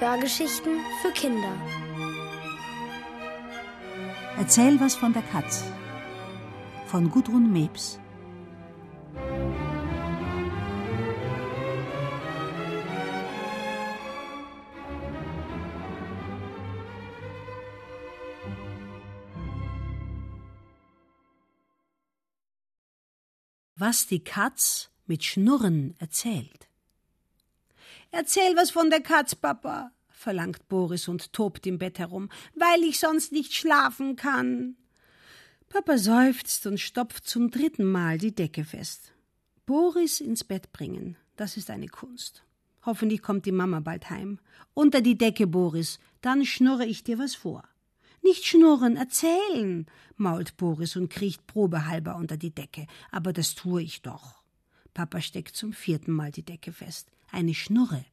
Hörgeschichten für Kinder. Erzähl was von der Katz. Von Gudrun Mebs. Was die Katz mit Schnurren erzählt. Erzähl was von der Katz, Papa, verlangt Boris und tobt im Bett herum, weil ich sonst nicht schlafen kann. Papa seufzt und stopft zum dritten Mal die Decke fest. Boris ins Bett bringen, das ist eine Kunst. Hoffentlich kommt die Mama bald heim. Unter die Decke, Boris, dann schnurre ich dir was vor. Nicht schnurren, erzählen, mault Boris und kriecht probehalber unter die Decke, aber das tue ich doch. Papa steckt zum vierten Mal die Decke fest. Eine Schnurre.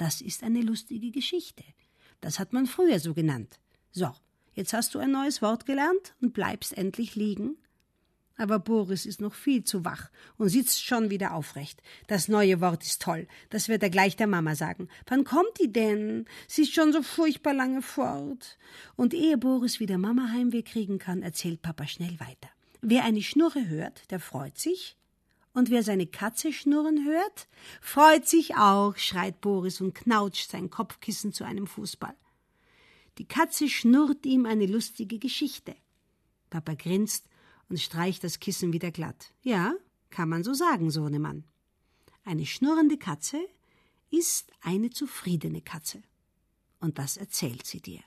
Das ist eine lustige Geschichte. Das hat man früher so genannt. So, jetzt hast du ein neues Wort gelernt und bleibst endlich liegen. Aber Boris ist noch viel zu wach und sitzt schon wieder aufrecht. Das neue Wort ist toll. Das wird er gleich der Mama sagen. Wann kommt die denn? Sie ist schon so furchtbar lange fort. Und ehe Boris wieder Mama Heimweh kriegen kann, erzählt Papa schnell weiter. Wer eine Schnurre hört, der freut sich. Und wer seine Katze schnurren hört, freut sich auch, schreit Boris und knautscht sein Kopfkissen zu einem Fußball. Die Katze schnurrt ihm eine lustige Geschichte. Papa grinst und streicht das Kissen wieder glatt. Ja, kann man so sagen, Sohnemann. Eine schnurrende Katze ist eine zufriedene Katze. Und das erzählt sie dir.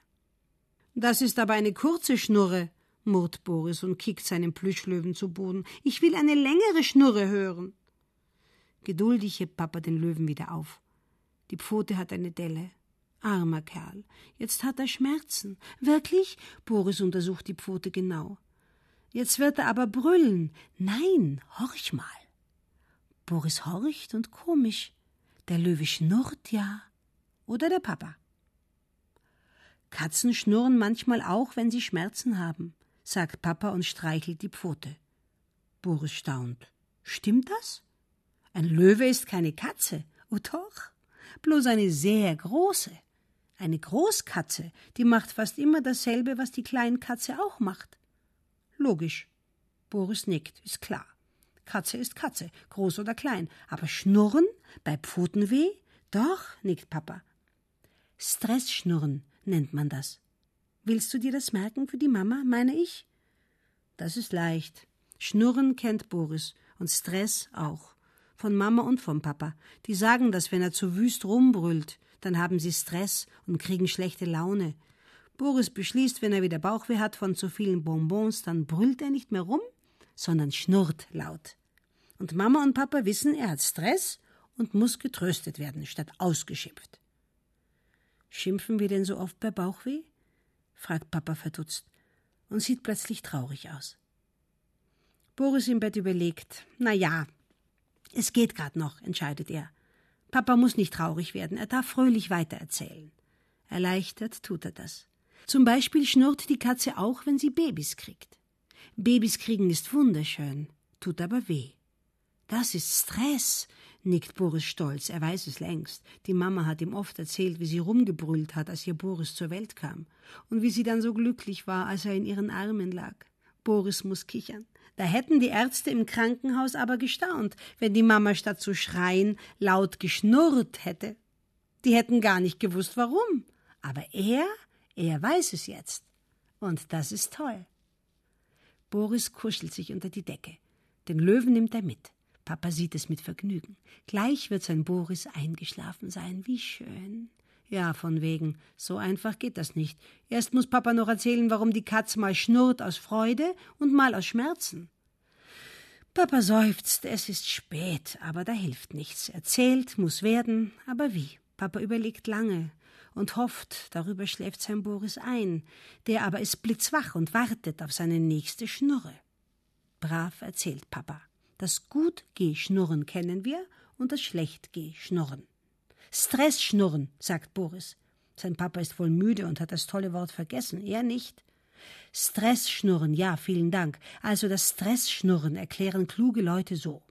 Das ist aber eine kurze Schnurre, murrt Boris und kickt seinen Plüschlöwen zu Boden. Ich will eine längere Schnurre hören. Geduldig hebt Papa den Löwen wieder auf. Die Pfote hat eine Delle. Armer Kerl. Jetzt hat er Schmerzen. Wirklich? Boris untersucht die Pfote genau. Jetzt wird er aber brüllen. Nein, horch mal. Boris horcht und komisch. Der Löwe schnurrt ja. Oder der Papa. Katzen schnurren manchmal auch, wenn sie Schmerzen haben, sagt Papa und streichelt die Pfote. Boris staunt. Stimmt das? Ein Löwe ist keine Katze. Oh doch, bloß eine sehr große. Eine Großkatze, die macht fast immer dasselbe, was die Kleinkatze auch macht. Logisch. Boris nickt, ist klar. Katze ist Katze, groß oder klein. Aber Schnurren bei Pfotenweh? Doch, nickt Papa. Stressschnurren nennt man das. Willst du dir das merken für die Mama, meine ich? Das ist leicht. Schnurren kennt Boris und Stress auch. Von Mama und vom Papa. Die sagen das, wenn er zu wüst rumbrüllt. Dann haben sie Stress und kriegen schlechte Laune. Boris beschließt, wenn er wieder Bauchweh hat von zu vielen Bonbons, dann brüllt er nicht mehr rum, sondern schnurrt laut. Und Mama und Papa wissen, er hat Stress und muss getröstet werden, statt ausgeschimpft. Schimpfen wir denn so oft bei Bauchweh? Fragt Papa verdutzt und sieht plötzlich traurig aus. Boris im Bett überlegt. Na ja, es geht grad noch, entscheidet er. Papa muss nicht traurig werden, er darf fröhlich weitererzählen. Erleichtert tut er das. Zum Beispiel schnurrt die Katze auch, wenn sie Babys kriegt. Babys kriegen ist wunderschön, tut aber weh. Das ist Stress, nickt Boris stolz, er weiß es längst. Die Mama hat ihm oft erzählt, wie sie rumgebrüllt hat, als ihr Boris zur Welt kam, und wie sie dann so glücklich war, als er in ihren Armen lag. Boris muss kichern. Da hätten die Ärzte im Krankenhaus aber gestaunt, wenn die Mama statt zu schreien laut geschnurrt hätte. Die hätten gar nicht gewusst, warum. Aber er er weiß es jetzt. Und das ist toll. Boris kuschelt sich unter die Decke. Den Löwen nimmt er mit. Papa sieht es mit Vergnügen. Gleich wird sein Boris eingeschlafen sein. Wie schön. Ja, von wegen. So einfach geht das nicht. Erst muss Papa noch erzählen, warum die Katze mal schnurrt aus Freude und mal aus Schmerzen. Papa seufzt, es ist spät, aber da hilft nichts. Erzählt muss werden, aber wie? Papa überlegt lange und hofft, darüber schläft sein Boris ein, der aber ist blitzwach und wartet auf seine nächste Schnurre. Brav erzählt Papa. Das Gut-Geh-Schnurren kennen wir und das Schlecht-Geh-Schnurren. Stress-Schnurren, sagt Boris. Sein Papa ist wohl müde und hat das tolle Wort vergessen, er nicht. Stressschnurren, ja, vielen Dank. Also das Stressschnurren erklären kluge Leute so.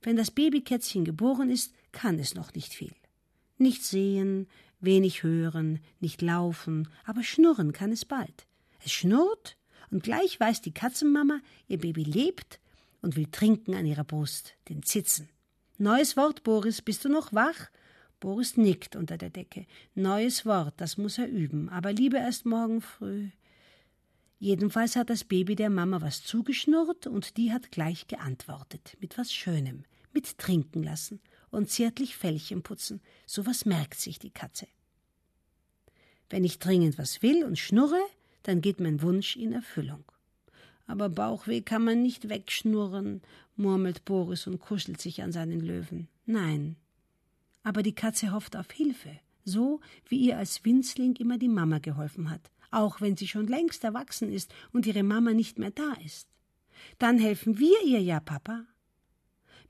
Wenn das Babykätzchen geboren ist, kann es noch nicht viel. Nicht sehen, Wenig hören, nicht laufen, aber schnurren kann es bald. Es schnurrt und gleich weiß die Katzenmama, ihr Baby lebt und will trinken an ihrer Brust, den Zitzen. Neues Wort, Boris, bist du noch wach? Boris nickt unter der Decke. Neues Wort, das muss er üben, aber lieber erst morgen früh. Jedenfalls hat das Baby der Mama was zugeschnurrt und die hat gleich geantwortet, mit was Schönem, mit trinken lassen und zärtlich Fellchen putzen. So was merkt sich die Katze. Wenn ich dringend was will und schnurre, dann geht mein Wunsch in Erfüllung. Aber Bauchweh kann man nicht wegschnurren, murmelt Boris und kuschelt sich an seinen Löwen. Nein. Aber die Katze hofft auf Hilfe, so wie ihr als Winzling immer die Mama geholfen hat, auch wenn sie schon längst erwachsen ist und ihre Mama nicht mehr da ist. Dann helfen wir ihr ja, Papa.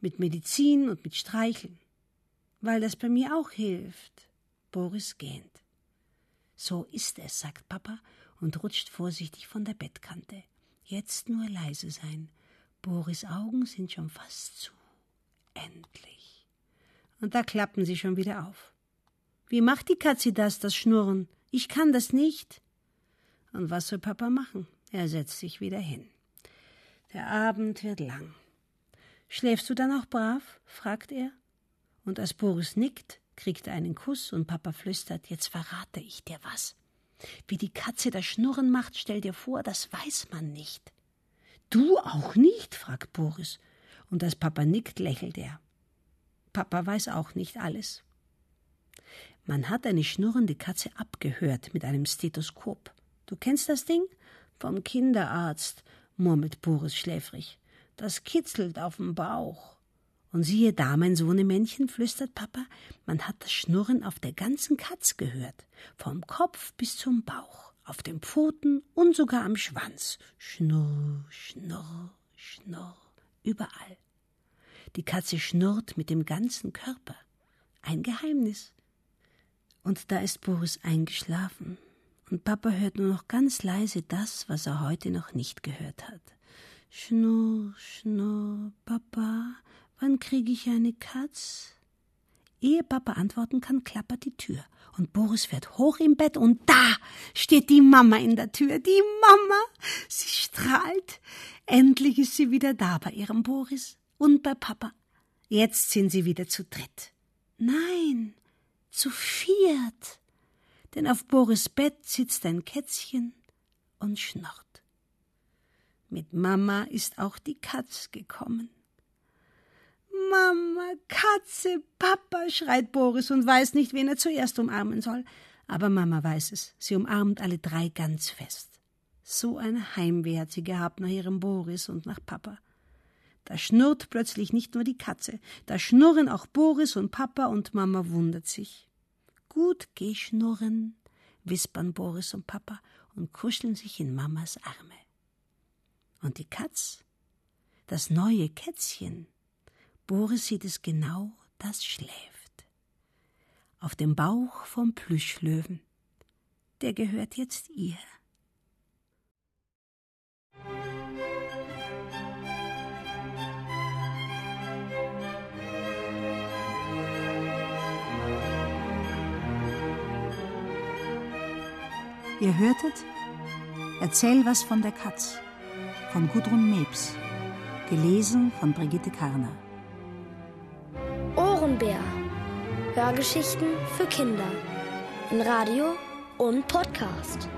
Mit Medizin und mit Streicheln. Weil das bei mir auch hilft. Boris gähnt. So ist es, sagt Papa und rutscht vorsichtig von der Bettkante. Jetzt nur leise sein. Boris Augen sind schon fast zu. Endlich. Und da klappen sie schon wieder auf. Wie macht die Katze das, das Schnurren? Ich kann das nicht. Und was soll Papa machen? Er setzt sich wieder hin. Der Abend wird lang. Schläfst du dann auch brav? fragt er. Und als Boris nickt, kriegt er einen Kuss und Papa flüstert, jetzt verrate ich dir was. Wie die Katze das Schnurren macht, stell dir vor, das weiß man nicht. Du auch nicht? fragt Boris. Und als Papa nickt, lächelt er. Papa weiß auch nicht alles. Man hat eine schnurrende Katze abgehört mit einem Stethoskop. Du kennst das Ding? Vom Kinderarzt, murmelt Boris schläfrig. Das kitzelt auf dem Bauch. Und siehe da, mein Sohnemännchen, flüstert Papa, man hat das Schnurren auf der ganzen Katz gehört, vom Kopf bis zum Bauch, auf den Pfoten und sogar am Schwanz. Schnurr, schnurr, schnurr, überall. Die Katze schnurrt mit dem ganzen Körper. Ein Geheimnis. Und da ist Boris eingeschlafen, und Papa hört nur noch ganz leise das, was er heute noch nicht gehört hat. Schnurr, schnurr, Papa, Wann kriege ich eine Katz? Ehe Papa antworten kann, klappert die Tür. Und Boris fährt hoch im Bett und da steht die Mama in der Tür. Die Mama! Sie strahlt. Endlich ist sie wieder da bei ihrem Boris und bei Papa. Jetzt sind sie wieder zu dritt. Nein, zu viert. Denn auf Boris Bett sitzt ein Kätzchen und schnurrt. Mit Mama ist auch die Katz gekommen. Mama, Katze, Papa, schreit Boris und weiß nicht, wen er zuerst umarmen soll. Aber Mama weiß es. Sie umarmt alle drei ganz fest. So ein Heimweh hat sie gehabt nach ihrem Boris und nach Papa. Da schnurrt plötzlich nicht nur die Katze, da schnurren auch Boris und Papa und Mama wundert sich. Gut geschnurren, wispern Boris und Papa und kuscheln sich in Mamas Arme. Und die Katz, das neue Kätzchen, Boris sieht es genau, das schläft. Auf dem Bauch vom Plüschlöwen. Der gehört jetzt ihr. Ihr hörtet Erzähl was von der Katz von Gudrun Mebs, gelesen von Brigitte Karner. Ohrenbär. Hörgeschichten für Kinder. In Radio und Podcast.